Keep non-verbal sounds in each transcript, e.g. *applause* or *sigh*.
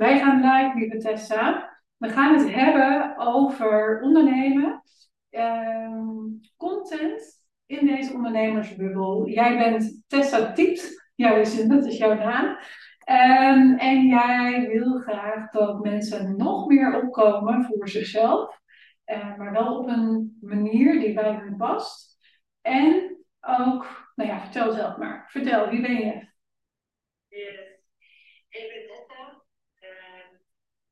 Wij gaan live, lieve Tessa. We gaan het hebben over ondernemen, ehm, content in deze ondernemersbubbel. Jij bent Tessa Tiept, jouw dat is jouw naam. Um, en jij wil graag dat mensen nog meer opkomen voor zichzelf, uh, maar wel op een manier die bij hen past. En ook, nou ja, vertel zelf maar. Vertel, wie ben je? Yes. Ik ben Tessa. Uh,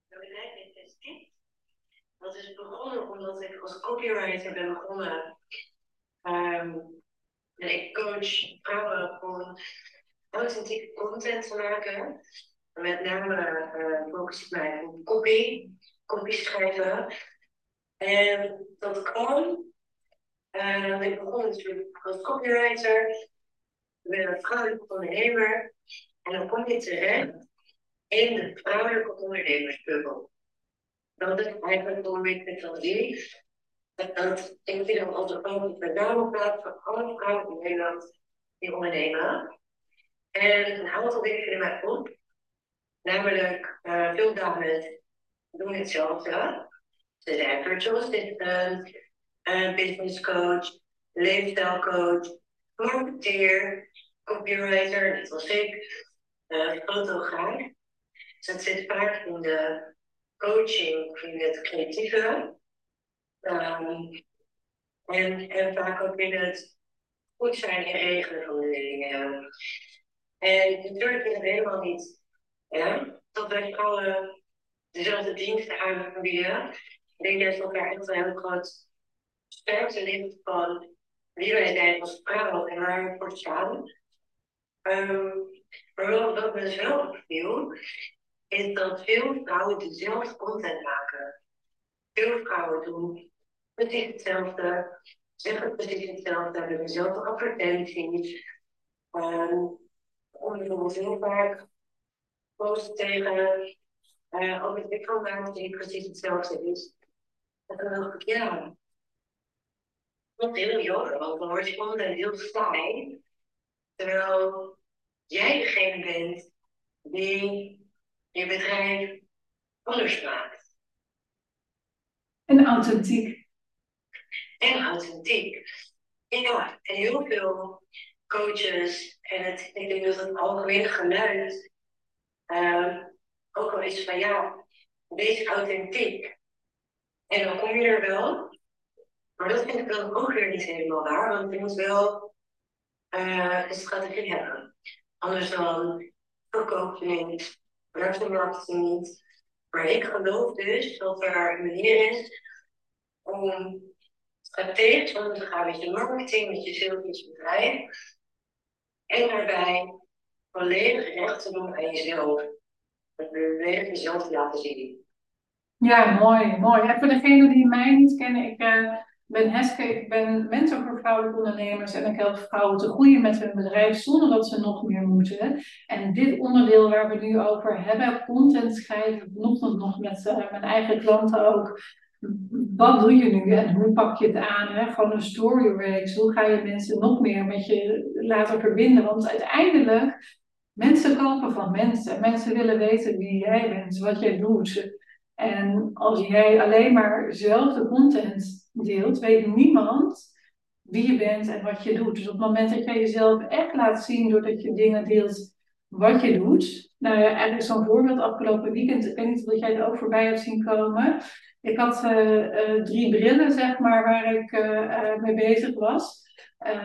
mijn bedrijf heet Testi. Dat is begonnen omdat ik als copywriter ben begonnen. En ik coach vrouwen om authentieke content te maken. Met name uh, focus ik mij op copy, copy schrijven. En dat kwam uh, ik begon natuurlijk als copywriter. Ik ben een vrouwelijke ondernemer. En dan kom je terecht in de vrouwelijke ondernemersbubbel. Dat is eigenlijk ik het al zie. Dat ik vind dat onze ook met name plaats voor alle vrouwen in Nederland die ondernemen. En een aantal dingen vinden mij op. Namelijk, uh, veel dames doen hetzelfde. Ze zijn virtual assistant, uh, business coach, leefstijlcoach, marketeer, copywriter, net als ik, uh, fotograaf. Dus dat zit vaak in de coaching, in het creatieve. Um, en, en vaak ook in het goed zijn en regelen van de dingen. En natuurlijk is het helemaal niet ja, dat wij vrouwen dezelfde diensten aanbieden. Ik denk dat we elkaar echt een heel groot sterkte ligt van wie wij zijn als vrouw en waar we voor staan. Um, maar wel, me dus wel opviel, is dat veel vrouwen dezelfde content maken. Veel vrouwen doen precies hetzelfde, zeggen precies hetzelfde, hebben dezelfde advertenties. Um, om bijvoorbeeld heel vaak posten tegen uh, over het wikkelmaat die precies hetzelfde is. En dan dacht ik, ja, dat heel jammer, want dan word je heel saai. Terwijl jij degene bent die je bedrijf anders maakt. En authentiek. En authentiek. Ja, en heel veel coaches, en het, ik denk dat het algemene geluid uh, ook wel is van ja, wees authentiek. En dan kom je er wel, maar dat vind ik dan ook weer niet helemaal waar, want je moet wel uh, een strategie hebben. Anders dan verkoop je niet, werkt de marketing niet. Maar ik geloof dus dat er een manier is om strategisch om te gaan met je marketing, met je sales, met je bedrijf. En daarbij volledig recht te doen aan jezelf. Volledig jezelf te laten zien. Ja, mooi, mooi. En voor degenen die mij niet kennen, ik uh, ben Heske, ik ben mentor voor vrouwelijke ondernemers en ik help vrouwen te groeien met hun bedrijf zonder dat ze nog meer moeten. En dit onderdeel waar we nu over hebben, content schrijven, vanochtend nog met uh, mijn eigen klanten ook. Wat doe je nu en hoe pak je het aan? Hè? Gewoon een story. Hoe ga je mensen nog meer met je laten verbinden? Want uiteindelijk, mensen kopen van mensen. Mensen willen weten wie jij bent, wat jij doet. En als jij alleen maar zelf de content deelt, weet niemand wie je bent en wat je doet. Dus op het moment dat jij jezelf echt laat zien doordat je dingen deelt wat je doet. Nou ja, eigenlijk zo'n voorbeeld afgelopen weekend. Ik weet niet of jij er ook voorbij hebt zien komen. Ik had uh, uh, drie brillen, zeg maar, waar ik uh, mee bezig was.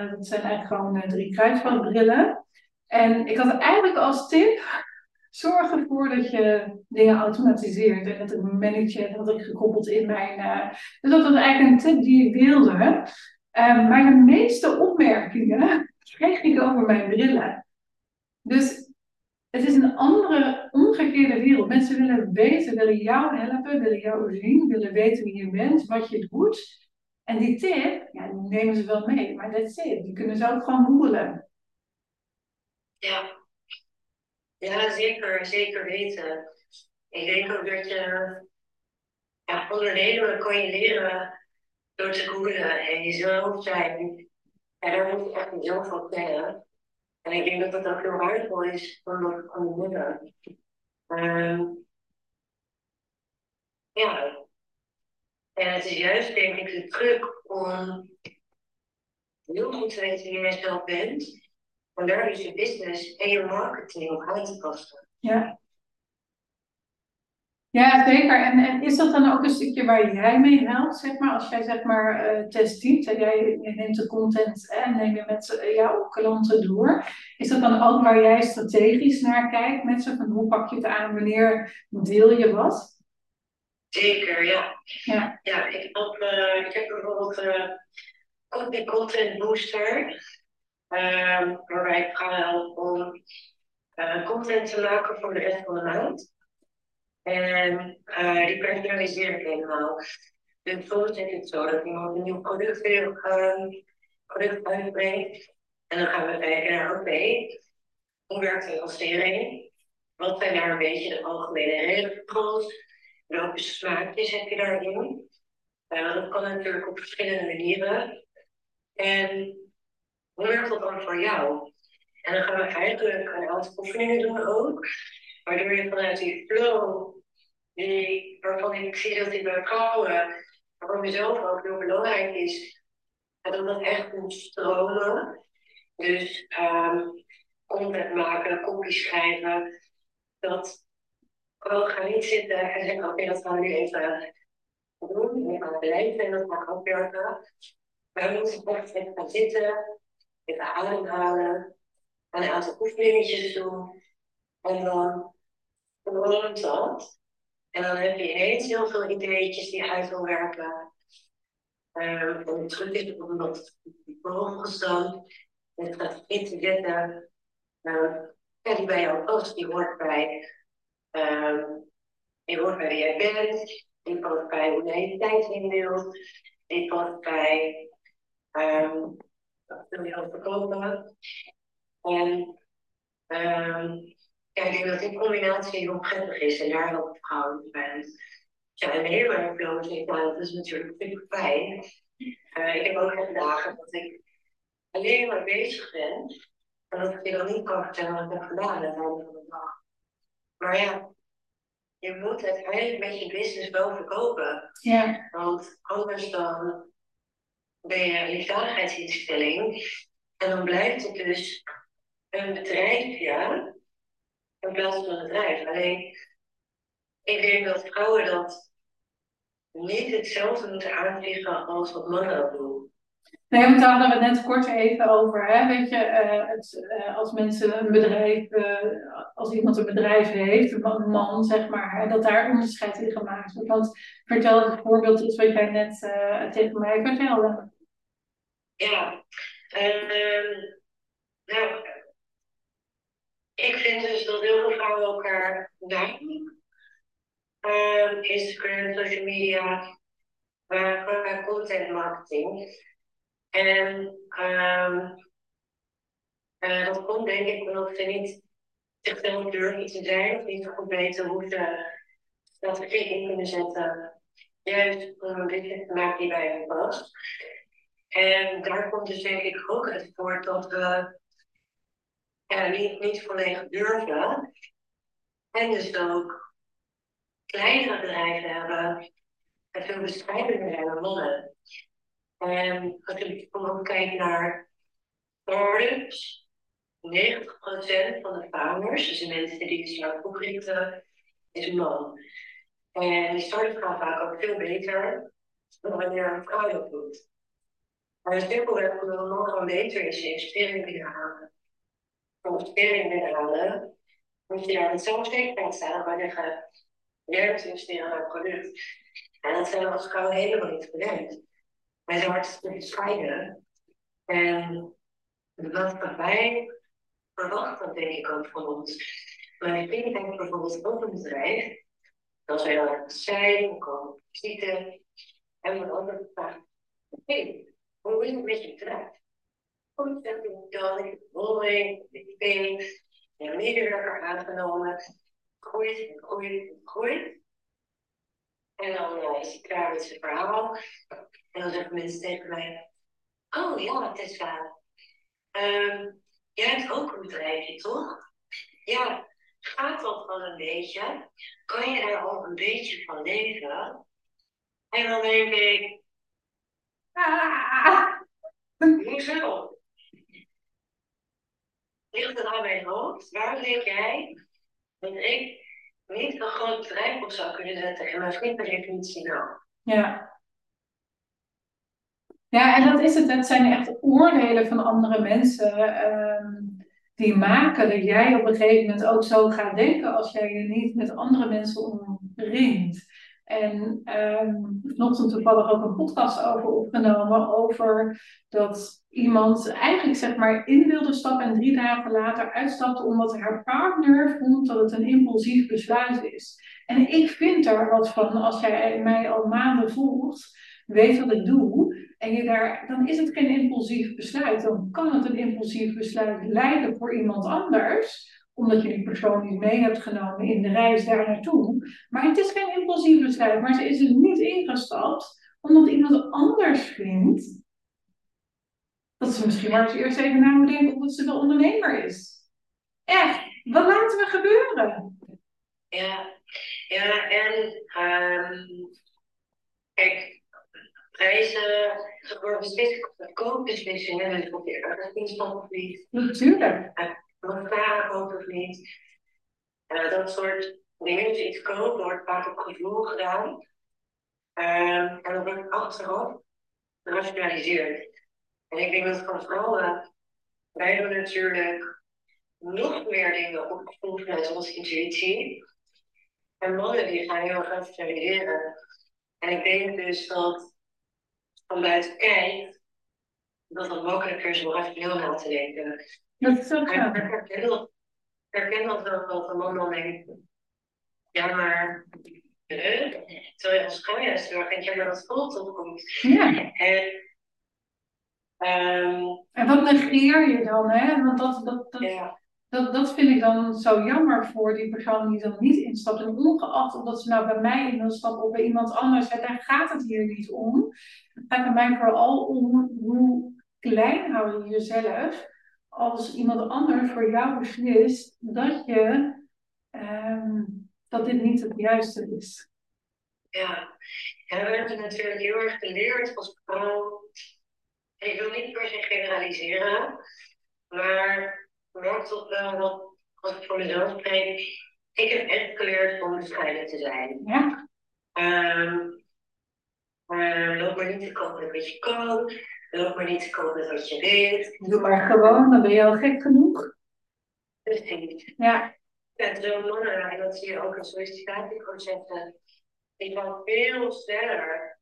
dat zijn eigenlijk gewoon drie kruisbandbrillen. En ik had eigenlijk als tip Zorg ervoor dat je dingen automatiseert. En dat ik manage had ik gekoppeld in mijn. Dus dat was eigenlijk een tip die ik deelde. Um, maar de meeste opmerkingen kreeg ik over mijn brillen. Dus het is een andere, omgekeerde wereld. Mensen willen weten, willen jou helpen, willen jou zien, willen weten wie je bent, wat je doet. En die tip, ja, die nemen ze wel mee, maar dat is it. Die kunnen ze ook gewoon googelen. Ja, ja, zeker, zeker weten. Ik denk ook dat je ja, ondernemen kan je leren door te googlen en jezelf zijn. En daar moet je echt jezelf van kennen. En ik denk dat dat ook heel waardevol is voor ondernemen. Um, Ja. En het is juist, denk ik, de druk om heel goed te weten wie jij zelf bent. En daar dus je business en je marketing op aan te passen. Ja. Ja, zeker. En, en is dat dan ook een stukje waar jij mee helpt, zeg maar, als jij zeg maar uh, test en jij neemt de content en neem je met uh, jouw klanten door. Is dat dan ook waar jij strategisch naar kijkt, met zo van hoe pak je het aan, wanneer deel je wat? Zeker, ja. Ja, ja ik, heb, uh, ik heb bijvoorbeeld ook content booster, waarbij ik ga helpen om content te maken voor de rest van de maand. En uh, die personaliseer ik helemaal. Dus soms is het zo dat iemand een nieuw product wil product uitbrengt. En dan gaan we kijken naar, oké, hoe werkt de lancering? Wat zijn daar een beetje de algemene regels? Welke smaakjes heb je daarin? Uh, dat kan natuurlijk op verschillende manieren. En hoe werkt dat dan voor jou? En dan gaan we eigenlijk een aantal oefeningen doen ook. Waardoor je vanuit die flow, die, waarvan ik zie dat die bij vrouwen, voor mezelf ook heel belangrijk is, dat dat echt moet stromen. Dus um, content maken, kopies schrijven, dat we gaan niet zitten en zeggen, oké, dat gaan we nu even doen. We gaan beleiden en dat gaat ook werken. Maar we moeten echt even gaan zitten, even ademhalen, een aantal oefeningetjes doen. En dan gewoon dat. En dan heb je ineens heel veel ideetjes die uit wil werken. Uh, en terug is bijvoorbeeld vervolgens dan. Het gaat intelligente, uh, ja, die bij jou past, die hoort bij, die hoort bij wie jij bent, die past bij hoe jij je tijd in wilt, die past bij, wat wil je al verkopen. En um, ja, ik denk dat die combinatie heel prettig is en daar ook vrouwen bent. Ja, en heel erg nou, dat is natuurlijk super fijn. Uh, ik heb ook echt dagen dat ik alleen maar bezig ben. En dat ik je dan niet kan vertellen wat ik heb gedaan aan het einde van de dag. Maar ja, je moet uiteindelijk met je business wel verkopen. Ja. Want anders dan je een liefdadigheidsinstelling. En dan blijft het dus een bedrijf, ja, in plaats van een bedrijf. Alleen, ik denk dat vrouwen dat niet hetzelfde moeten aanvliegen als wat mannen dat doen. Nee, want daar hadden het net kort even over. Hè? Weet je, uh, het, uh, als mensen een bedrijf, uh, als iemand een bedrijf heeft, een man, zeg maar, hè, dat daar onderscheid in gemaakt wordt. Want vertel het voorbeeld iets wat jij net tegen mij vertelde. Ja, um, nou, ik vind dus dat heel veel vrouwen elkaar nadoen. Um, Instagram, social media, uh, content marketing. En um, uh, dat komt denk ik omdat ze niet zichzelf durven te zijn, of niet goed weten hoe ze strategie in kunnen zetten. Juist om een business te maken die bij hen past. En daar komt dus denk ik ook uit voort dat we niet, niet volledig durven. En dus ook kleinere bedrijven hebben en veel beschrijvender zijn dan mannen. En als je bijvoorbeeld kijkt naar startups, 90% van de founders, dus de mensen die de start oprichten, is een man. En die startups gaan vaak ook veel beter dan wanneer een vrouw dat doet. Maar het simpelweg omdat een man gewoon beter is in investeringen binnenhalen investering binnenhalen, moet je daar met zo'n zekerheid staan waar je gaat werk investeren naar een product. En dat zijn we als vrouw helemaal niet gewend. Wij zijn hartstikke bescheiden. En wat wij verwachten, denk ik ook van ons. Mijn vriend bijvoorbeeld ook een bedrijf. Als wij daar zijn, we komen visite. En we anderen vragen: Hé, hey, hoe is het met je bedrijf? ontzettend duidelijk rolling, meteen een medewerker aangenomen, groeit en groeit en groeit. En dan uh, is hij klaar met zijn verhaal. En dan zeggen mensen tegen mij: Oh ja, Tessa, um, jij hebt ook een bedrijfje, toch? Ja, gaat dat wel een beetje? Kan je daar al een beetje van leven? En dan denk ik, Ah, hoezo? Ligt het aan mijn hoofd? Waarom denk jij dat ik niet een groot bedrijf zou kunnen zetten en mijn vriend per definitie nou? ja. Ja, en dat is het. Het zijn echt oordelen van andere mensen ehm, die maken dat jij op een gegeven moment ook zo gaat denken als jij je niet met andere mensen omringt. En ehm vanochtend toevallig ook een podcast over opgenomen, over dat iemand eigenlijk zeg maar in wilde stappen en drie dagen later uitstapte omdat haar partner vond dat het een impulsief besluit is. En ik vind daar wat van als jij mij al maanden volgt, weet wat ik doe, en je daar, dan is het geen impulsief besluit. Dan kan het een impulsief besluit leiden voor iemand anders omdat je die persoon niet mee hebt genomen in de reis daar naartoe. Maar het is geen impulsief besluit. Maar ze is er niet ingestapt omdat iemand anders vindt dat ze misschien maar eens eerst even na moet denken of dat ze de ondernemer is. Echt, wat laten we gebeuren? Ja, ja en um, kijk, prijzen, ze worden steeds koopbeslissingen, dus of je ergens instapt of niet. Natuurlijk. Wat varen koopt of niet. Uh, dat soort dingen, iets kopen wordt vaak op gevoel gedaan. Um, en dan wordt achteraf gerationaliseerd. En ik denk dat van vrouwen, wij doen natuurlijk nog meer dingen op gevoel vanuit onze intuïtie. En mannen die gaan heel erg rationaliseren. En ik denk dus dat van buiten kijkt, dat het makkelijker is om rationeel na te denken. Dat is ook zo. Ik herken dat, herken dat wel een man dan denkt, ja maar, terwijl je als vrouw juist heel erg denkt, ja maar dat voelt opkomt. Ja. En, um, En wat negeer je dan, hè? Want dat, dat, dat, ja, dat, dat vind ik dan zo jammer voor die persoon die dan niet instapt. En ongeacht of dat ze nou bij mij in wil stappen of bij iemand anders, ja, daar gaat het hier niet om. Het gaat bij mij vooral om hoe klein hou je jezelf als iemand anders voor jou beslist dat je ehm, dat dit niet het juiste is. ja. ja, we hebben natuurlijk heel erg geleerd als vrouw. En ik wil niet per se generaliseren, maar ik merk toch wel dat als ik voor mezelf spreek, ik heb echt geleerd om bescheiden te zijn. Ja, Um, uh, loop maar niet te kopen met wat je kan. Loop maar niet te kopen met wat je weet. doe maar gewoon, dan ben je al gek genoeg. Precies. Ja, En zo'n mannen, en dat zie je ook in sollicitatieprocessen, die gaan veel sneller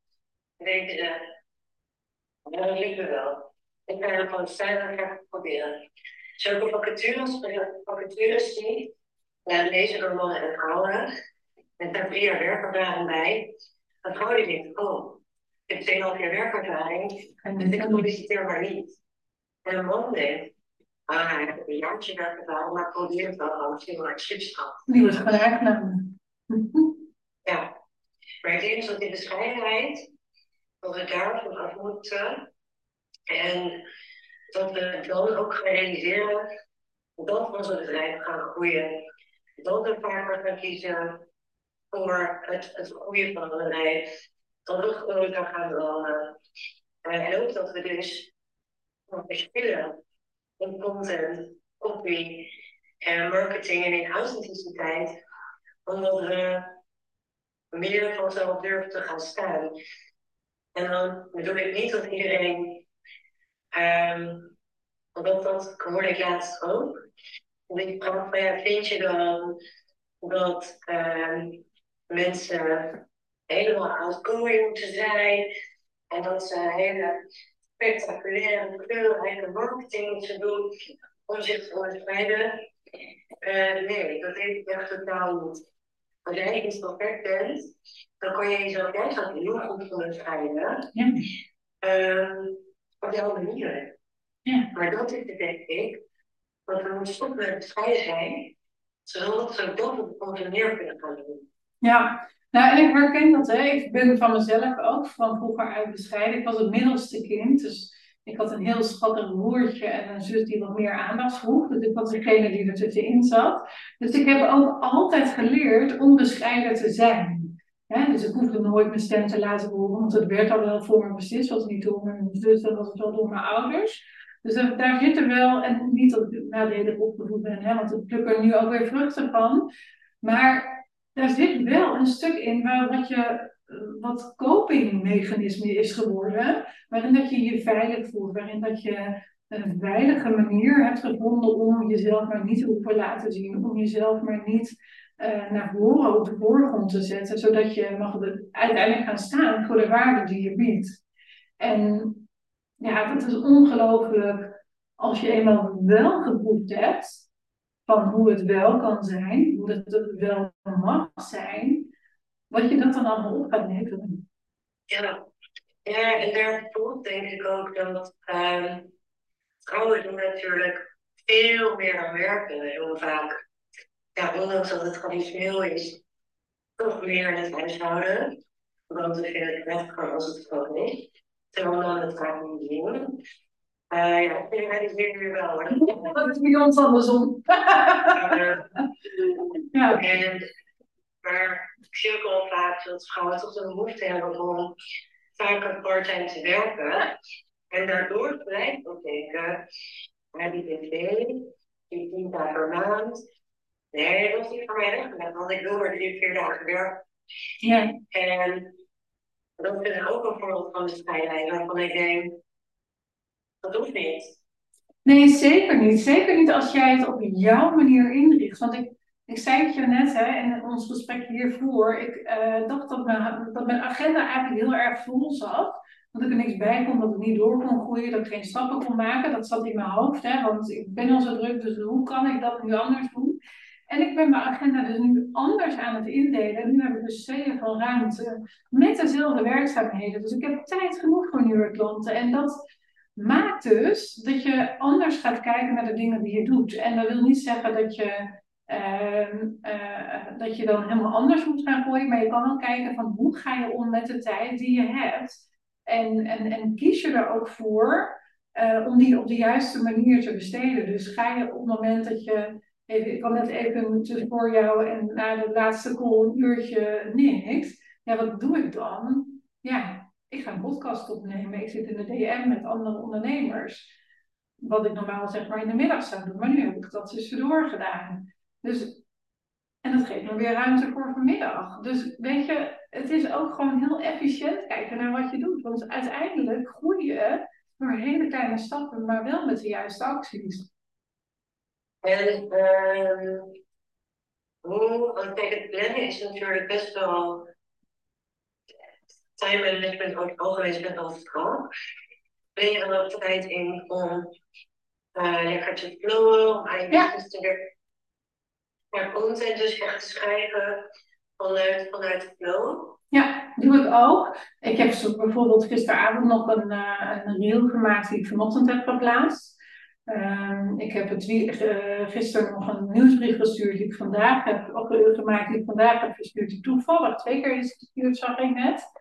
denken ze, dat me wel. Ik ga er gewoon staan en ga het proberen. Zulke vacatures, vacatures zie, ja, lezen door mannen en vrouwen, met daar drie jaar werkervaring bij. Een vrouw die denkt, oh, ik heb 2,5 jaar werkervaring, en dus ik solliciteer maar niet. En een man denkt, ah, ik heb een jaartje werkervaring, maar ik probeer het wel, anders zie ik maar schipschap. die gewoon aangenomen. *laughs* Ja, maar ik denk dus dat die bescheidenheid, dat we daarvan af moeten. En dat we dan ook gaan realiseren dat onze bedrijven gaan groeien. Dat we vaker gaan kiezen voor het, het groeien van een bedrijf. Dat we gaan dromen. En ook dat we dus verschillen in content, copy, en marketing en in authenticiteit. Omdat we meer vanzelf durven te gaan staan. En dan bedoel ik niet dat iedereen, um, want dat hoorde ik laatst ook. Dat ik vraag van ja, vind je dan dat um, mensen helemaal outgoing moeten zijn en dat ze hele spectaculaire, kleurrijke marketing moeten doen om zich te onderscheiden? Uh, nee, dat ik echt totaal niet. Als jij iets perfect bent, dan kan je jezelf ook heel goed onderscheiden. Ja. Um, op jouw manier. Ja. Maar dat is het, denk ik, dat we moeten stoppen met bescheiden zijn, zodat we dat op onze manier kunnen gaan doen. Ja, nou en ik herken dat. Hè. Ik ben van mezelf ook van vroeger uit bescheiden. Ik was het middelste kind, dus ik had een heel schattig broertje en een zus die wat meer aandacht vroeg. Dus ik was degene die er tussenin zat. Dus ik heb ook altijd geleerd om bescheiden te zijn. dus ik hoefde nooit mijn stem te laten horen, want het werd al wel voor me beslist. was niet door mijn zus, dat was wel door mijn ouders. Dus daar zit er wel, en niet dat ik nadelig opgevoed ben, hè, want ik pluk er nu ook weer vruchten van. Maar daar zit wel een stuk in waar wat je wat copingmechanisme is geworden, waarin dat je je veilig voelt, waarin dat je een veilige manier hebt gevonden om jezelf maar niet te hoeven laten zien, om jezelf maar niet uh, naar voren op de voorgrond te zetten, zodat je mag uiteindelijk gaan staan voor de waarde die je biedt. En ja, dat is ongelooflijk als je eenmaal wel geproefd hebt hoe het wel kan zijn, hoe het wel mag zijn, wat je dat dan allemaal op gaat leveren. Ja, ja en daarvoor denk ik ook dat vrouwen doen natuurlijk veel meer dan werken, heel vaak. Ja, ondanks dat het traditioneel is, toch meer in het huishouden. Want we vinden het prettiger als het gewoon is. Terwijl dan het vaak niet doen. Uh, ja, ik realiseer nu wel hoor. Dat is bij ons andersom. ja. En, maar ik zie ook al vaak dat vrouwen toch de behoefte hebben om vaker part-time te werken. En daardoor blijft ook denken, maar die tv, die tien dagen per maand. Nee, dat is niet voor mij weggelegd, want ik wil maar drie, vier dagen werken. Ja. En dat vind ik ook een voorbeeld van de scheiding, waarvan ik denk, dat hoeft niet. Nee, zeker niet. Zeker niet als jij het op jouw manier inricht. Want ik, ik zei het je net hè, in ons gesprek hiervoor. Ik uh, dacht dat mijn, dat mijn agenda eigenlijk heel erg vol zat. Dat ik er niks bij kon, dat ik niet door kon groeien, dat ik geen stappen kon maken. Dat zat in mijn hoofd, hè, want ik ben al zo druk, dus hoe kan ik dat nu anders doen? En ik ben mijn agenda dus nu anders aan het indelen. Nu heb ik dus zeeën van ruimte met dezelfde werkzaamheden. Dus ik heb tijd genoeg voor nieuwe klanten. En dat maakt dus dat je anders gaat kijken naar de dingen die je doet. En dat wil niet zeggen dat je Ehm, eh, dat je dan helemaal anders moet gaan gooien. Maar je kan wel kijken van hoe ga je om met de tijd die je hebt. En, en, en kies je er ook voor uh, om die op de juiste manier te besteden. Dus ga je op het moment dat je. Even, ik kan net even tussen voor jou en na de laatste call een uurtje niks. Ja, wat doe ik dan? Ja, ik ga een podcast opnemen. Ik zit in de DM met andere ondernemers. Wat ik normaal zeg maar in de middag zou doen. Maar nu heb ik dat tussendoor gedaan. Dus, en dat geeft me weer ruimte voor vanmiddag. Dus weet je, het is ook gewoon heel efficiënt kijken naar wat je doet. Want uiteindelijk groei je door hele kleine stappen, maar wel met de juiste acties. En uh, hoe, want kijk, het plannen is natuurlijk best wel. Time management over het algemeen wel vertrouwen. Ben je er ook tijd in om uh, lekker te flowen, om aan je ja. te werken? ja, content dus echt schrijven vanuit, vanuit de flow. Ja, doe ik ook. Ik heb bijvoorbeeld gisteravond nog een, uh, een reel gemaakt die ik vanochtend heb geplaatst. Uh, ik heb het uh, gisteren nog een nieuwsbrief gestuurd die ik vandaag heb gemaakt, die ik vandaag heb gestuurd. Die toevallig twee keer is gestuurd, zag ik net.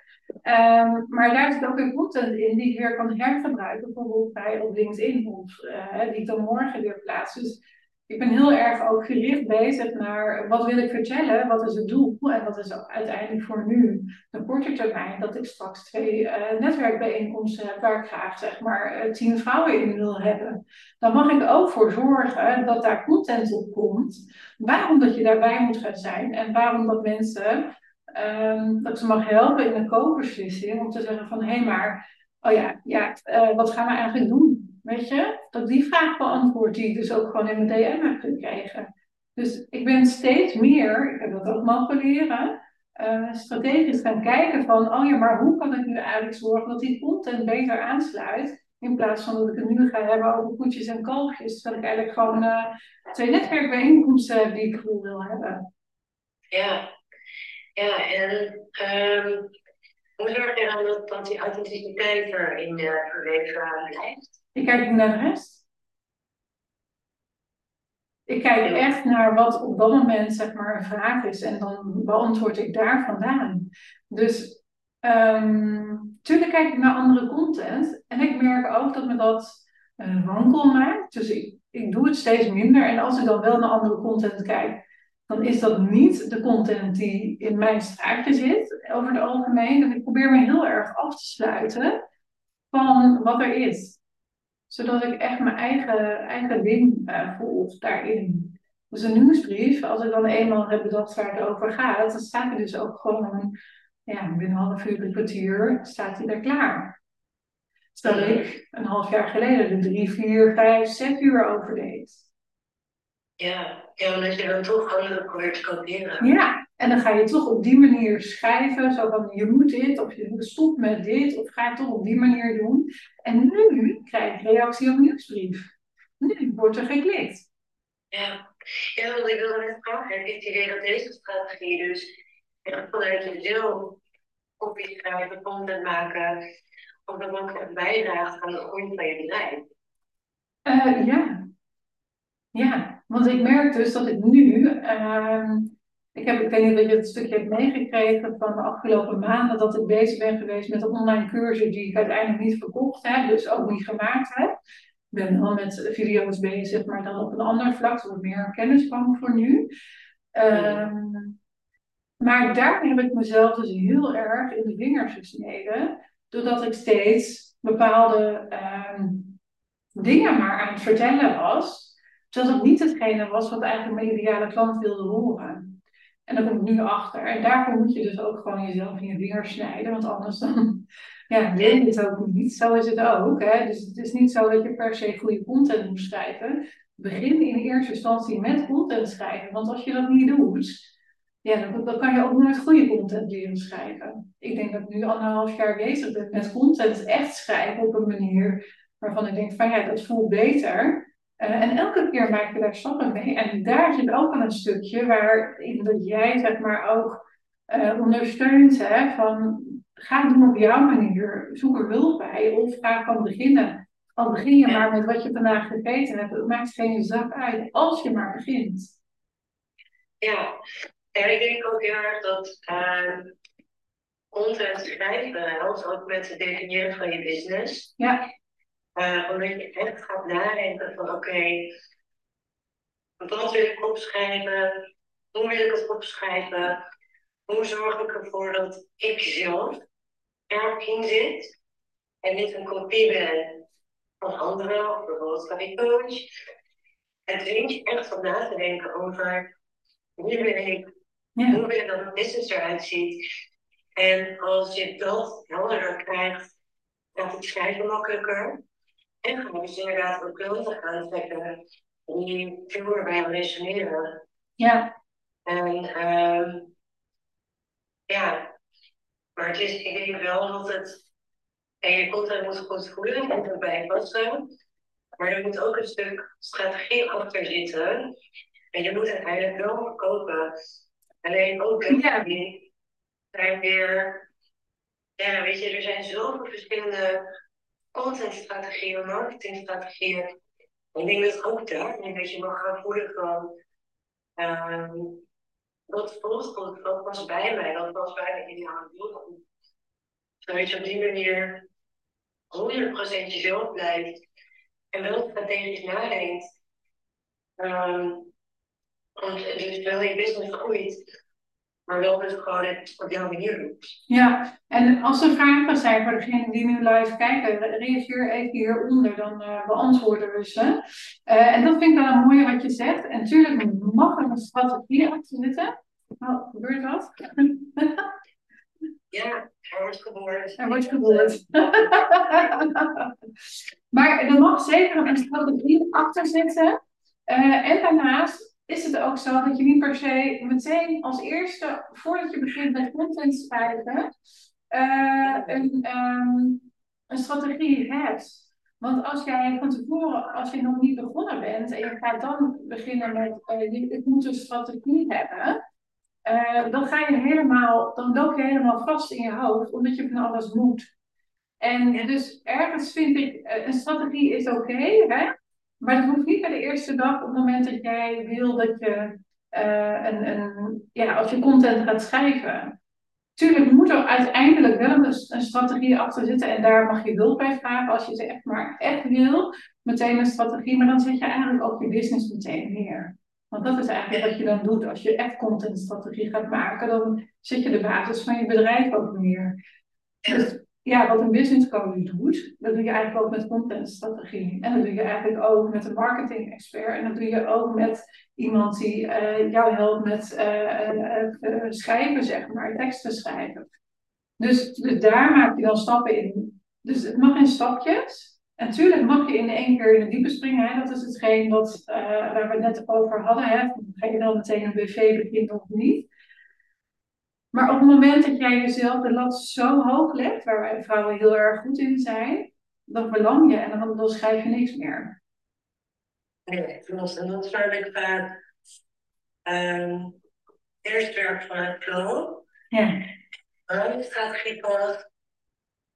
Um, maar daar zit ook een content in die ik weer kan hergebruiken, bijvoorbeeld bij op LinkedIn of uh, die ik dan morgen weer plaats. Dus ik ben heel erg ook gericht bezig naar wat wil ik vertellen, wat is het doel. En dat is uiteindelijk voor nu de korte termijn dat ik straks twee uh, netwerkbijeenkomsten heb waar ik graag zeg maar uh, tien vrouwen in wil hebben. Dan mag ik ook voor zorgen dat daar content op komt. Waarom dat je daarbij moet gaan zijn en waarom dat mensen, um, dat ze mag helpen in een koopbeslissing om te zeggen van hé hey, maar, oh ja, ja uh, wat gaan we eigenlijk doen? Weet je? Dat die vraag beantwoord die ik dus ook gewoon in mijn DM heb gekregen. Dus ik ben steeds meer, ik heb dat ook mogen leren, uh, strategisch gaan kijken van, oh ja, maar hoe kan ik nu eigenlijk zorgen dat die content beter aansluit? In plaats van dat ik het nu ga hebben over koetjes en kalfjes. Dat ik eigenlijk gewoon uh, twee netwerkbijeenkomsten heb die ik wil hebben. Ja, ja en um, hoe zorg je dan dat, dat die authenticiteit erin uh, verweven blijft? Ik kijk naar de rest. Ik kijk echt naar wat op dat moment zeg maar een vraag is en dan beantwoord ik daar vandaan. Dus Um, tuurlijk kijk ik naar andere content. En ik merk ook dat me dat uh, wankel maakt. Dus ik, ik doe het steeds minder. En als ik dan wel naar andere content kijk, dan is dat niet de content die in mijn straatje zit, over het algemeen. En ik probeer me heel erg af te sluiten van wat er is. Zodat ik echt mijn eigen, eigen ding uh, daarin. Dus een nieuwsbrief, als ik dan eenmaal heb bedacht waar het over gaat, dan staat hij dus ook gewoon, ja, binnen een half uur, een kwartier, staat hij daar klaar. Stel ik een half jaar geleden er drie, vier, vijf, zes uur over deed. Ja, ja, omdat je dan toch anderen probeert te kopiëren. Ja, en dan ga je toch op die manier schrijven, zo van je moet dit, of je stopt met dit, of ga je toch op die manier doen. En nu krijg je reactie op nieuwsbrief. Nu wordt er geklikt. Ja, ja want ik wilde net vragen, je het idee dat deze strategie dus vanuit je kopie schrijven, content maken, of dat ook bijdraagt aan de groei van je bedrijf? Uh, ja. Ja, want ik merk dus dat ik nu, uh, ik, heb, ik weet niet of je het stukje hebt meegekregen van de afgelopen maanden, dat ik bezig ben geweest met een online cursus die ik uiteindelijk niet verkocht heb, dus ook niet gemaakt heb. Ik ben wel met video's bezig, maar dan op een ander vlak, er meer kennis van voor nu. Um, maar daar heb ik mezelf dus heel erg in de vingers gesneden, doordat ik steeds bepaalde um, dingen maar aan het vertellen was Terwijl het niet hetgene was wat eigenlijk mijn ideale klant wilde horen. En daar kom ik nu achter. En daarvoor moet je dus ook gewoon jezelf in je vingers snijden. Want anders dan ja, wil je het ook niet. Zo is het ook. Hè? Dus het is niet zo dat je per se goede content moet schrijven. Begin in eerste instantie met content schrijven. Want als je dat niet doet, ja, dan, dan kan je ook nooit goede content leren schrijven. Ik denk dat ik nu anderhalf jaar bezig ben met content echt schrijven op een manier waarvan ik denk van ja, dat voelt beter. Uh, en elke keer maak je daar stappen mee. En daar zit ook al een stukje waarin dat jij zeg maar ook uh, ondersteunt hè, van ga het doen op jouw manier, zoek er hulp bij of ga van beginnen. Al begin je maar met wat je vandaag gegeten hebt, het maakt geen zak uit als je maar begint. Ja, en ik denk ook heel erg dat uh, content schrijven helpt ook met het definiëren van je business. Ja. Uh, omdat je echt gaat nadenken van oké, wat wil ik opschrijven? Hoe wil ik het opschrijven? Hoe zorg ik ervoor dat ik zelf erin zit en niet een kopie ben van anderen of bijvoorbeeld van die coach? Het dwingt je echt om na te denken over wie ben ik, ja. hoe wil ik dat mijn business eruit ziet. En als je dat helderder krijgt, gaat het schrijven makkelijker. En gaan dus inderdaad ook klanten aantrekken die veel meer bij hem resoneren. Ja. En um, ja, maar het is, ik denk wel dat het. En je content moet goed voelen en erbij passen. Maar er moet ook een stuk strategie achter zitten. En je moet uiteindelijk wel verkopen. Alleen ook ja. die zijn weer. Ja, weet je, er zijn zoveel verschillende contentstrategieën, marketingstrategieën. Ik denk dat ook daar, ik denk dat je mag gaan voelen van wat goed, wat past bij mij, wat past bij mijn ideale doelgroep. Zodat je op die manier 100% jezelf blijft en wel strategisch nadenkt. Um, want dus wel je business groeit, maar wel dus gewoon het op jouw manier doen. Ja, en als er vragen zijn voor degenen die nu live kijken, reageer even hieronder, dan uh, beantwoorden we ze. Uh, en dat vind ik wel een mooie wat je zegt. En natuurlijk mag er een strategie achter zitten. Oh, gebeurt dat? ja, er wordt geboord. Er wordt geboord. *laughs* maar er mag zeker een strategie achter zitten. Uh, en daarnaast is het ook zo dat je niet per se meteen als eerste, voordat je begint met content schrijven, uh, een, um, een strategie hebt. Want als jij van tevoren, als je nog niet begonnen bent en je gaat dan beginnen met, uh, ik moet een strategie hebben, uh, dan ga je helemaal, dan loop je helemaal vast in je hoofd, omdat je van alles moet. En dus ergens vind ik, een strategie is oké, hè? Maar dat hoeft niet bij de eerste dag op het moment dat jij wil dat je uh, een, een, ja, als je content gaat schrijven. Tuurlijk moet er uiteindelijk wel een, een, strategie achter zitten en daar mag je hulp bij vragen als je ze echt maar echt wil. Meteen een strategie, maar dan zet je eigenlijk ook je business meteen neer. Want dat is eigenlijk wat je dan doet als je echt contentstrategie gaat maken. Dan zet je de basis van je bedrijf ook neer. Dus ja, wat een business coach doet, dat doe je eigenlijk ook met contentstrategie. En dat doe je eigenlijk ook met een marketing expert. En dat doe je ook met iemand die uh, jou helpt met uh, schrijven, zeg maar, teksten schrijven. Dus, dus daar maak je dan stappen in. Dus het mag in stapjes. En natuurlijk mag je in één keer in de diepe springen. Dat is hetgeen wat, waar we het net over hadden. Hè? Ga je dan meteen een BV beginnen of niet? Maar op het moment dat jij jezelf de lat zo hoog legt, waar wij vrouwen heel erg goed in zijn, dan belang je en dan, dan schrijf je niks meer. Nee, klopt. En dat is ik vaak um, eerst werk vanuit flow. Ja. Dan strategie pas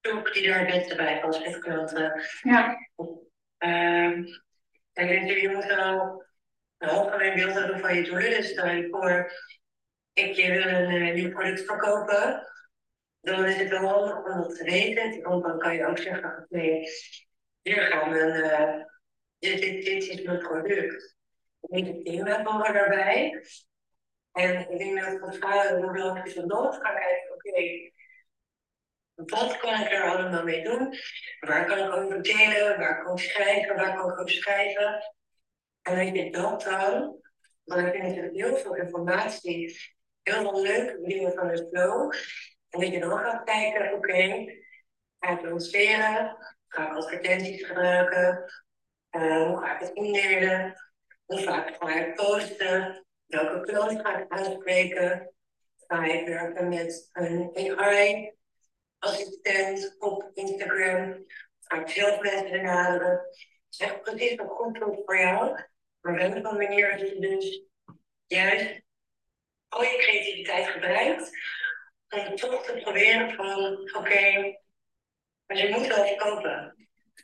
zoek die daar het beste bij past met klanten. Ja. Um, en je moet wel een algemeen beeld hebben van je doelen. Dus stel je voor, ik wil een uh, nieuw product verkopen, dan is het wel handig om dat te weten. Want dan kan je ook zeggen, nee, hier gaan we uh, dit, dit, dit is mijn product. Niet het teammetmogen daarbij. En ik denk dat het vrouwen nog wel even nodig gaan kijken, oké, wat kan ik er allemaal mee doen? Waar kan ik over delen? Waar kan ik schrijven? Waar kan ik over schrijven? En als je dat dan, dan heb je natuurlijk heel veel informatie heel veel leuke dingen van de flow. En dat je dan gaat kijken, oké, okay, ga ik lanceren? Ga ik advertenties gebruiken? Uh, hoe ga ik het indelen? Hoe vaak ga ik posten? Welke klant ga ik aanspreken? Ga ik werken met een AI-assistent op Instagram? Ga ik zelf mensen benaderen? Zeg precies wat goed voor jou. Maar wel op een manier dat je dus juist al je creativiteit gebruikt. Om toch te proberen van, oké, okay, maar je moet wel verkopen.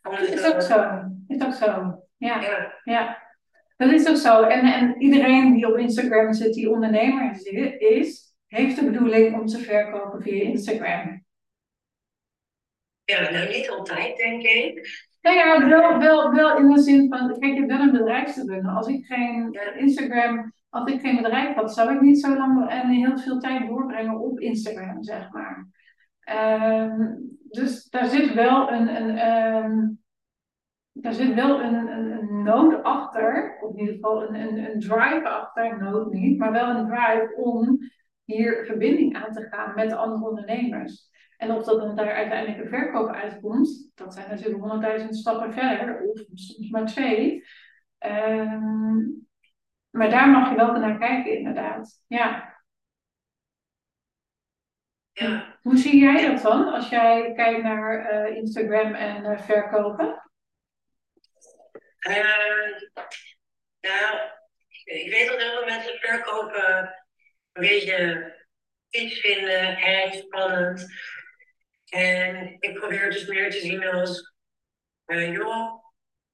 Dat is ook zo. Is ook zo. Ja. ja. ja. Dat is ook zo. En, en iedereen die op Instagram zit, die ondernemer is, heeft de bedoeling om te verkopen via Instagram. Ja, nou niet altijd, denk ik. Nou ja, wel, wel, wel in de zin van, kijk, je bent een bedrijfsdebunde. Als ik geen Instagram als ik geen bedrijf had, zou ik niet zo lang en heel veel tijd doorbrengen op Instagram, zeg maar. Ehm, dus daar zit wel een, een um, daar zit wel een, een, een, nood achter, of in ieder geval een, een, een drive achter, nood niet, maar wel een drive om hier verbinding aan te gaan met andere ondernemers. En of dat dan daar uiteindelijk een verkoop uitkomt, dat zijn natuurlijk honderdduizend stappen verder, of soms maar twee. Um, maar daar mag je wel naar kijken, inderdaad. Ja. ja. Hoe zie jij dat dan, als jij kijkt naar uh, Instagram en uh, verkopen? Uh, nou, ik weet dat heel veel mensen verkopen een beetje iets vinden, en spannend. En ik probeer dus meer te zien als, uh, joh,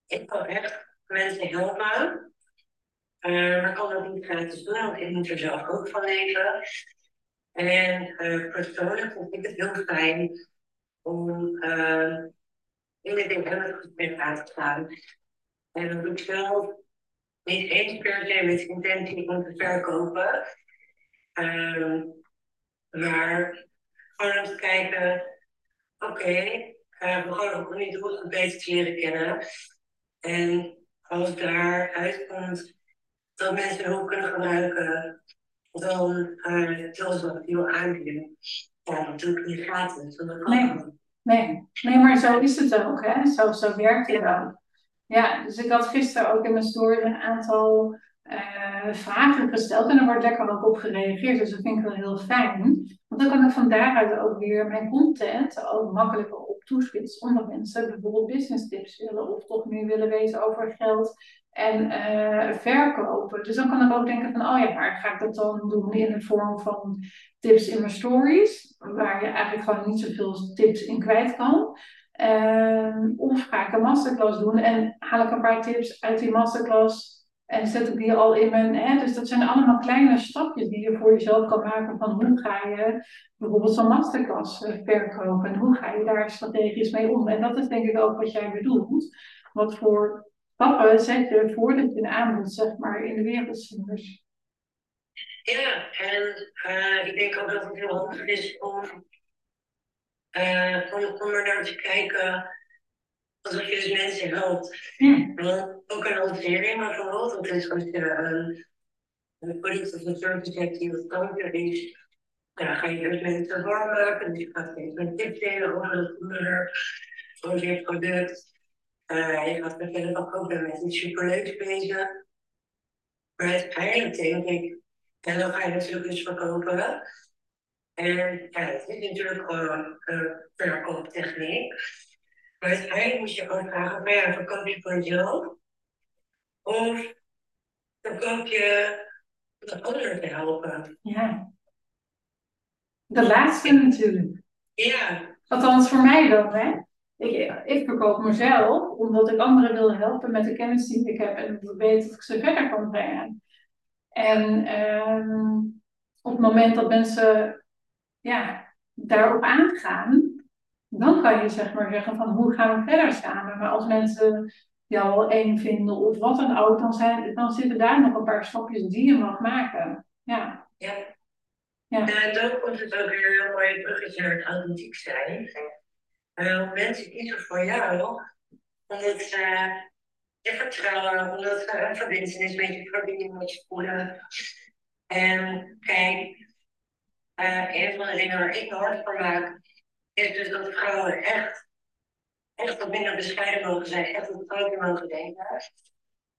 ik kan echt mensen helpen. Uh, maar kan dat niet gratis doen, want ik moet er zelf ook van leven. En uh, persoonlijk vond ik het heel fijn om in de december aan te gaan. En dan doe ik zelf niet eens per se met intentie om te verkopen. Uh, maar gewoon om te kijken, oké, okay, uh, we gaan ook niet goed beter te leren kennen. En als daar uitkomt dat mensen hulp kunnen gebruiken, dan uh, terwijl ze veel aanbieden. Ja, natuurlijk niet gratis. nee. nee. nee, maar zo is het ook. Hè? Zo, zo werkt het ook. Ja, dus ik had gisteren ook in mijn story een aantal uh, vragen gesteld en er wordt lekker ook op gereageerd. Dus dat vind ik wel heel fijn. Want dan kan ik van daaruit ook weer mijn content ook makkelijker op toespitsen. Omdat mensen bijvoorbeeld business tips willen of toch meer willen weten over geld en uh, verkopen. Dus dan kan ik ook denken van, oh ja, maar ga ik dat dan doen in de vorm van tips in mijn stories, waar je eigenlijk gewoon niet zoveel tips in kwijt kan. Uh, of ga ik een masterclass doen en haal ik een paar tips uit die masterclass En zet ik die al in mijn. Hè, dus dat zijn allemaal kleine stapjes die je voor jezelf kan maken. Van hoe ga je bijvoorbeeld zo'n masterclass eh, verkopen? En hoe ga je daar strategisch mee om? En dat is denk ik ook wat jij bedoelt. Wat voor stappen zet je voordat je een aanbod zeg maar in de wereld stuurt? Ja, en uh, ik denk ook dat het heel handig is om, om, om er naar te kijken alsof je dus mensen helpt. Ja. Ook een lancering bijvoorbeeld, dat is als je een, een product of een service hebt die wat kanker is, dan ga je dus mensen warm maken, dus je gaat steeds met tips delen over het onderwerp, over je product. Uh, je gaat verder ook met iets superleuks bezig. Maar uiteindelijk denk ik, en dan ga je natuurlijk dus verkopen. En ja, het is natuurlijk gewoon uh, verkooptechniek. Maar uiteindelijk moet je ook vragen, maar ja, verkoop je voor jezelf? Of verkoop je om anderen te helpen? Ja. De laatste natuurlijk. Ja. Althans voor mij dan, hè. Ik, ik verkoop mezelf omdat ik anderen wil helpen met de kennis die ik heb en weet dat ik ze verder kan brengen. En um, op het moment dat mensen ja, daarop aangaan, dan kan je zeg maar zeggen van hoe gaan we verder samen. Maar als mensen jou al eng vinden of wat dan ook, dan, zijn, dan zitten daar nog een paar stapjes die je mag maken. Ja. Ja. Ja. en dan komt het ook weer heel mooi bruggetje naar het authentiek zijn. Uh, mensen kiezen voor jou omdat ze je vertrouwen, omdat ze een verbindenis met je verbinding met je voelen. En kijk, uh, een van de dingen waar ik me hard voor maak, is dus dat vrouwen echt, echt wat minder bescheiden mogen zijn, echt wat groter mogen denken.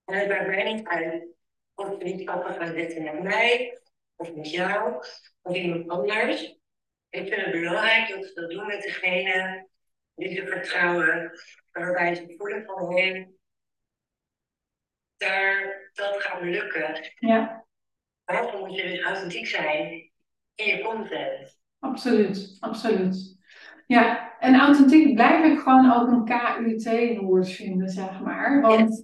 En het maakt mij niet uit of je niet papa gaan zitten met mij, of met jou, of iemand anders. Ik vind het belangrijk dat ze dat doen met degene die ze vertrouwen, waarbij ze voelen van hé, daar, dat gaat lukken. Ja. Daarvoor moet je dus authentiek zijn in je content. Absoluut, absoluut. Ja, en authentiek blijf ik gewoon ook een KUT-woord vinden, zeg maar. Want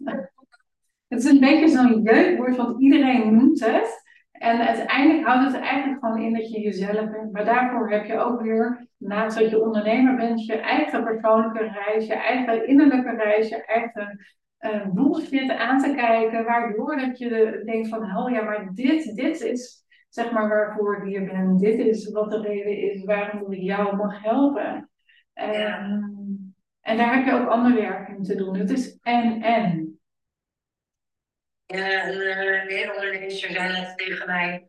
het is een beetje zo'n jeukwoord, want iedereen noemt het. En uiteindelijk houdt het eigenlijk gewoon in dat je jezelf bent. Maar daarvoor heb je ook weer, naast dat je ondernemer bent, je eigen persoonlijke reis, je eigen innerlijke reis, je eigen uh, bullshit aan te kijken. Waardoor dat je denkt van, oh ja, maar dit, dit is zeg maar waarvoor ik hier ben. Dit is wat de reden is waarom ik jou mag helpen. En, en daar heb je ook ander werk in te doen. Het is en en. Ja, een wereldondernemers zei net tegen mij.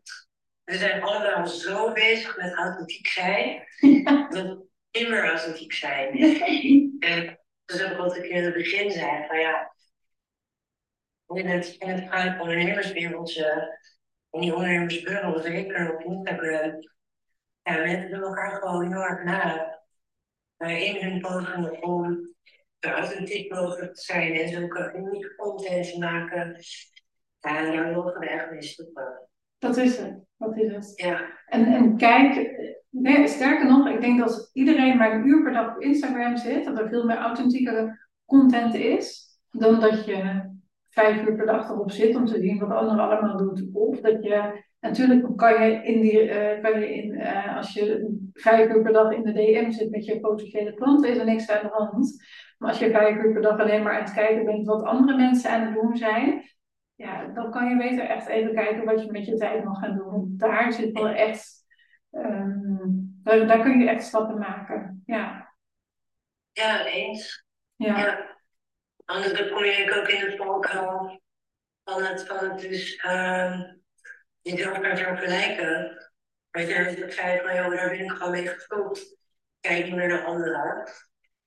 We zijn allemaal zo bezig met authentiek zijn. Ja. Dat we immer authentiek zijn. *laughs* en dat is ook wat ik in het begin zei. Van ja, in het, in het ondernemerswereldje in die ondernemersbubbel, zeker op Instagram, ja, mensen doen elkaar gewoon heel erg na. In hun pogingen om zo authentiek mogelijk te zijn en zulke unieke content te maken. Ja, daar mogen we echt mee stoppen. Dat is het. Dat is het. Ja. En, en kijk, nee, sterker nog, ik denk dat als iedereen maar een uur per dag op Instagram zit, dat er veel meer authentieke content is dan dat je vijf uur per dag erop zit om te zien wat anderen allemaal doen. Of dat je, natuurlijk kan je, in die, uh, kan je in, uh, als je vijf uur per dag in de DM zit met je potentiële klanten, is er niks aan de hand. Maar als je vijf uur per dag alleen maar aan het kijken bent wat andere mensen aan het doen zijn, ja, dan kan je beter echt even kijken wat je met je tijd mag gaan doen. Daar zit wel echt, um, daar, daar kun je echt stappen maken. Ja, ja eens. ja. ja. Anders kom je ook in het valkuil van het, van het dus uh, jezelf gaan vergelijken. Je, als ik zei van, joh, daar ben ik gewoon mee gestopt. Kijk niet naar de anderen.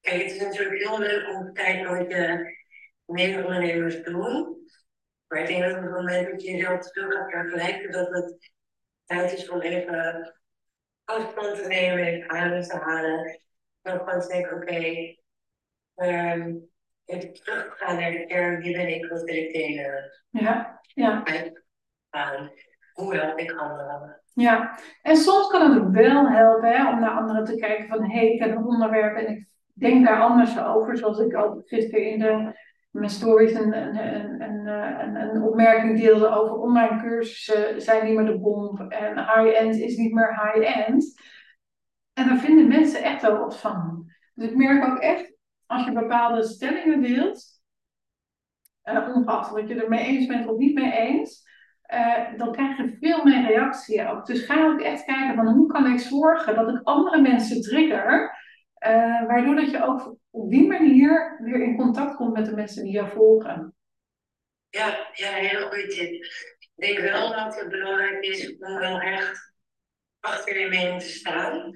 Kijk, het is natuurlijk heel leuk om te kijken wat je mede-ondernemers doen. Maar ik denk dat op het moment dat je jezelf te veel gaat vergelijken, dat het tijd is om even afstand te nemen, even adem te halen. Dan gewoon te denken, oké, okay, um, even teruggaan naar de kern, wie ben ik, wat wil ik delen. Ja, ja. En hoe help ik anderen? Ja, en soms kan het ook wel helpen hè, om naar anderen te kijken van hé, hey, ik heb een onderwerp en ik denk daar anders over. Zoals ik al gisteren in de, mijn stories een, een, een, een, een opmerking deelde over online cursussen zijn niet meer de bom en high-end is niet meer high-end. En daar vinden mensen echt wel wat van. Dus ik merk ook echt, als je bepaalde stellingen deelt, uh, ongeacht wat je er mee eens bent of niet mee eens, uh, dan krijg je veel meer reactie ook. Dus ga ook echt kijken van hoe kan ik zorgen dat ik andere mensen trigger, uh, waardoor dat je ook op die manier weer in contact komt met de mensen die jou volgen. Ja, ja, een hele goede tip. Ik denk wel dat het belangrijk is om wel echt achter je mening te staan.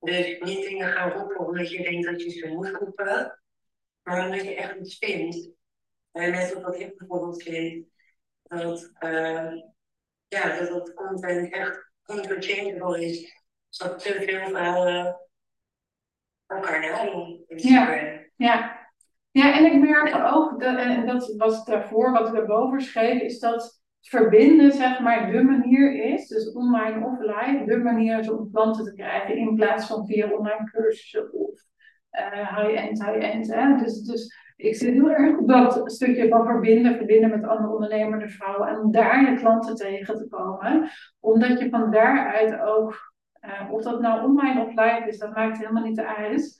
Dus niet dingen gaan roepen omdat je denkt dat je ze moet roepen, maar omdat je echt iets vindt. En net zoals ik bijvoorbeeld vind, dat, uh, ja, dat het content echt interchangeable is. Dat te veel verhalen elkaar nadoen. Ja, ja. ja, en ik merk ook, dat, en dat was daarvoor wat ik erboven schreef, is dat verbinden, zeg maar, de manier is, dus online offline, de manier is om klanten te krijgen in plaats van via online cursussen of uh, high-end, high-end. Dus, dus ik zit heel erg op dat stukje van verbinden, verbinden met andere ondernemende vrouwen en daar je klanten tegen te komen, omdat je van daaruit ook, uh, of dat nou online of live is, dat maakt helemaal niet uit.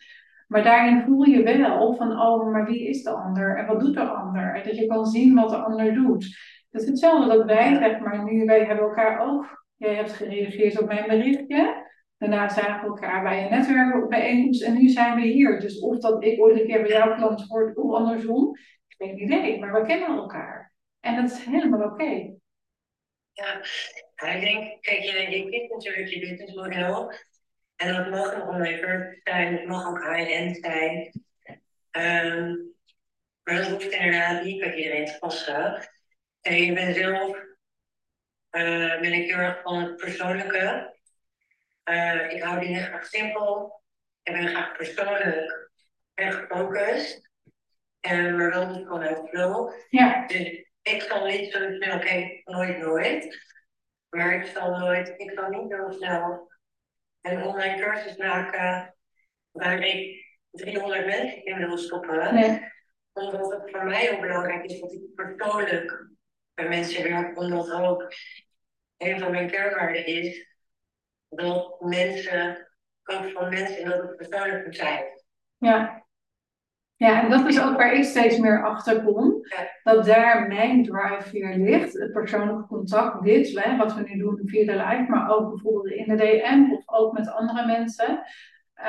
Maar daarin voel je wel van, oh, maar wie is de ander en wat doet de ander? En dat je kan zien wat de ander doet. Het is hetzelfde dat wij, zeg maar, nu, wij hebben elkaar ook, jij hebt gereageerd op mijn berichtje. Daarna zagen we elkaar bij een netwerkbijeenkomst en nu zijn we hier. Dus of dat ik ooit een keer bij jouw klant hoort of andersom, geen idee. Maar we kennen elkaar. En dat is helemaal oké. Ja, ik denk, kijk, je, je kiest natuurlijk je businessmodel. En dat mag een online zijn, het mag ook high-end zijn. Um, maar dat hoeft inderdaad niet bij iedereen te passen. Ik ben zelf uh, ben ik heel erg van het persoonlijke. Uh, ik hou dingen graag simpel. Ik ben graag persoonlijk en gefocust. En maar wel niet vanuit flow. Ja. Dus ik zal niet zo snel, oké, nooit, nooit. Maar ik zal nooit, ik zal niet zo snel een online cursus maken waar ik 300 mensen in wil stoppen. Nee. Omdat het voor mij ook belangrijk is dat ik persoonlijk bij mensen werk, omdat ook een van mijn kernwaarden is dat mensen, ook van mensen dat het persoonlijk moet zijn. Ja. Ja, en dat is ook waar ik steeds meer achter kom. Dat daar mijn drive weer ligt. Het persoonlijke contact, dit, hè, wat we nu doen via de live, maar ook bijvoorbeeld in de DM of ook met andere mensen.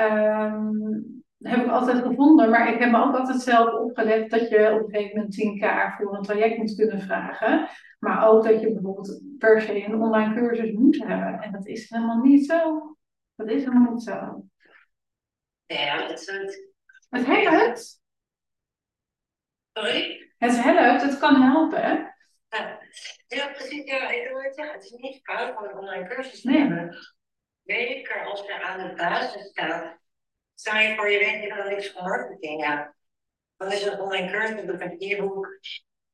Um, heb ik altijd gevonden. Maar ik heb me ook altijd zelf opgelegd dat je op een gegeven moment 10k voor een traject moet kunnen vragen. Maar ook dat je bijvoorbeeld per se een online cursus moet hebben. En dat is helemaal niet zo. Dat is helemaal niet zo. Ja, het is het. Het helpt. Sorry? Het helpt, het kan helpen. Hè? Ja, precies. Ja, ik wil het zeggen. Het is niet fout om een online cursus te Nee. hebben. Zeker als je aan de basis staat. Stel je voor, je weet helemaal niks van marketing. Ja. Dan is een online cursus of een e-book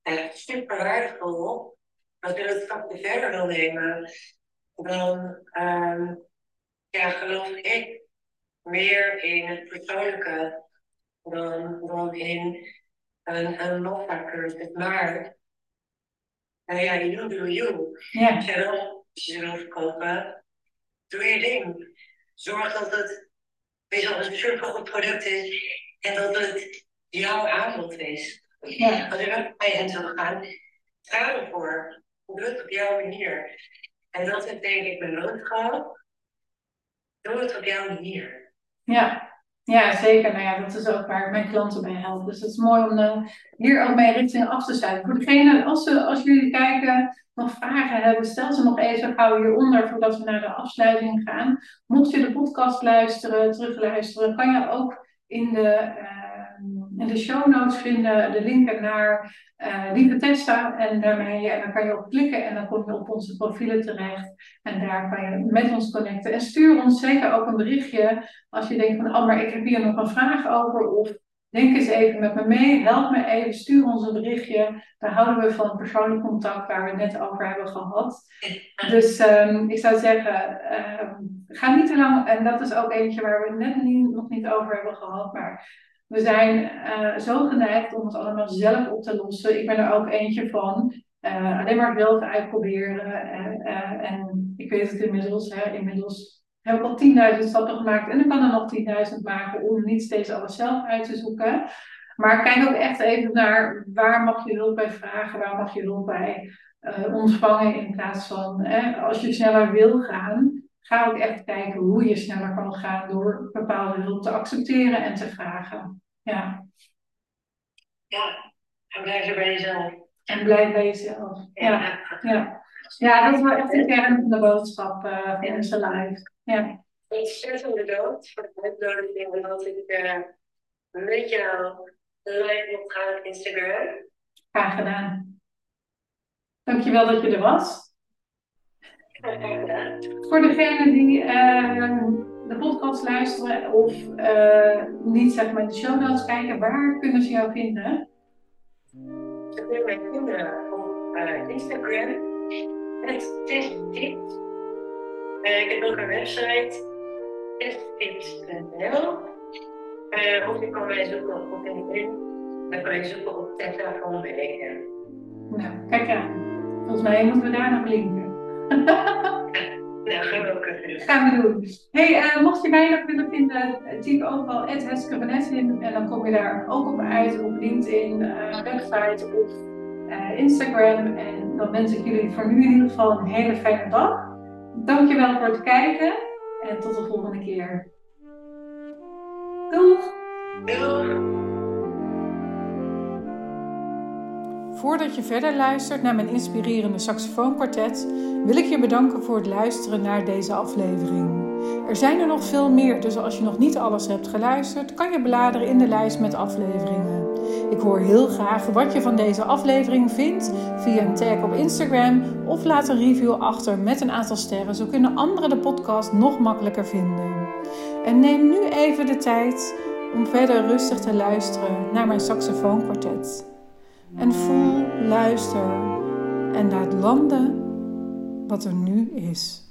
echt super waardevol. Als je dat stapje verder wil nemen, dan ehm, ja, geloof ik meer in het persoonlijke dan, dan in een, een Loffa-cursus. Maar, nou ja, you do you. Als je wil verkopen, doe je ding. Zorg dat het weet je, wel, een supergoed product is en dat het jouw aanbod is. Ja. Als je bij hen wil gaan, ga ervoor. Doe het op jouw manier. En dat is denk ik mijn noodschap. Doe het op jouw manier. Ja. Ja, zeker. Nou ja, dat is ook waar mijn klanten bij help. Dus het is mooi om uh, hier ook mee richting af te sluiten. Voor degene, als, ze, als jullie kijken, nog vragen hebben, stel ze nog even gauw hieronder voordat we naar de afsluiting gaan. Mocht je de podcast luisteren, terugluisteren, kan je ook in de, uh, in de show notes vinden de linken naar uh, Lieve Tessa. En, daarmee, en dan kan je op klikken en dan kom je op onze profielen terecht. En daar kan je met ons connecten. En stuur ons zeker ook een berichtje als je denkt van, oh, maar ik heb hier nog een vraag over. Of denk eens even met me mee, help me even, stuur ons een berichtje. Daar houden we van persoonlijk contact waar we het net over hebben gehad. Dus um, ik zou zeggen, um, ga niet te lang, en dat is ook eentje waar we het net niet, nog niet over hebben gehad, maar we zijn uh, zo geneigd om het allemaal zelf op te lossen. Ik ben er ook eentje van. Uh, alleen maar zelf uitproberen. Uh, en ik weet het inmiddels. Hè, inmiddels heb ik al 10.000 stappen gemaakt. En ik kan er nog 10.000 maken om niet steeds alles zelf uit te zoeken. Maar kijk ook echt even naar waar mag je hulp bij vragen, waar mag je hulp bij ontvangen. In plaats van als je sneller wil gaan, ga ook echt kijken hoe je sneller kan gaan door bepaalde hulp te accepteren en te vragen. Ja. Ja, en blijf er bij jezelf. En blijf bij jezelf. Ja, ja. ja. dat is wel echt de kern van de boodschap uh, van ja. onze live. Ja. Ontzettend bedankt voor de uitnodiging dat ik uh, met jou live mocht gaan op Instagram. Graag gedaan. Dankjewel dat je er was. Voor degenen die uh, de podcast luisteren of uh, niet zeg maar de show notes kijken, waar kunnen ze jou vinden? Ze kunnen mij vinden op uh, Instagram. Het is tips. ik heb ook een website, testtips.nl. of je kan mij zoeken op LinkedIn. Dan kan je zoeken op Tessa van Bewegen. Nou, kijk aan. Volgens mij moeten we daar nog linken. *laughs* Ja, gaan we ook even doen. Gaan we doen. hey, uh, mocht je mij nog willen vinden, typ ook wel Heske in. En dan kom je daar ook op uit op LinkedIn, uh, website of uh, Instagram. En dan wens ik jullie voor nu in ieder geval een hele fijne dag. Dankjewel voor het kijken en tot de volgende keer. Doeg! Doeg! Voordat je verder luistert naar mijn inspirerende saxofoonkwartet, wil ik je bedanken voor het luisteren naar deze aflevering. Er zijn er nog veel meer, dus als je nog niet alles hebt geluisterd, kan je bladeren in de lijst met afleveringen. Ik hoor heel graag wat je van deze aflevering vindt via een tag op Instagram of laat een review achter met een aantal sterren, zo kunnen anderen de podcast nog makkelijker vinden. En neem nu even de tijd om verder rustig te luisteren naar mijn saxofoonkwartet en voel, luister en laat landen wat er nu is.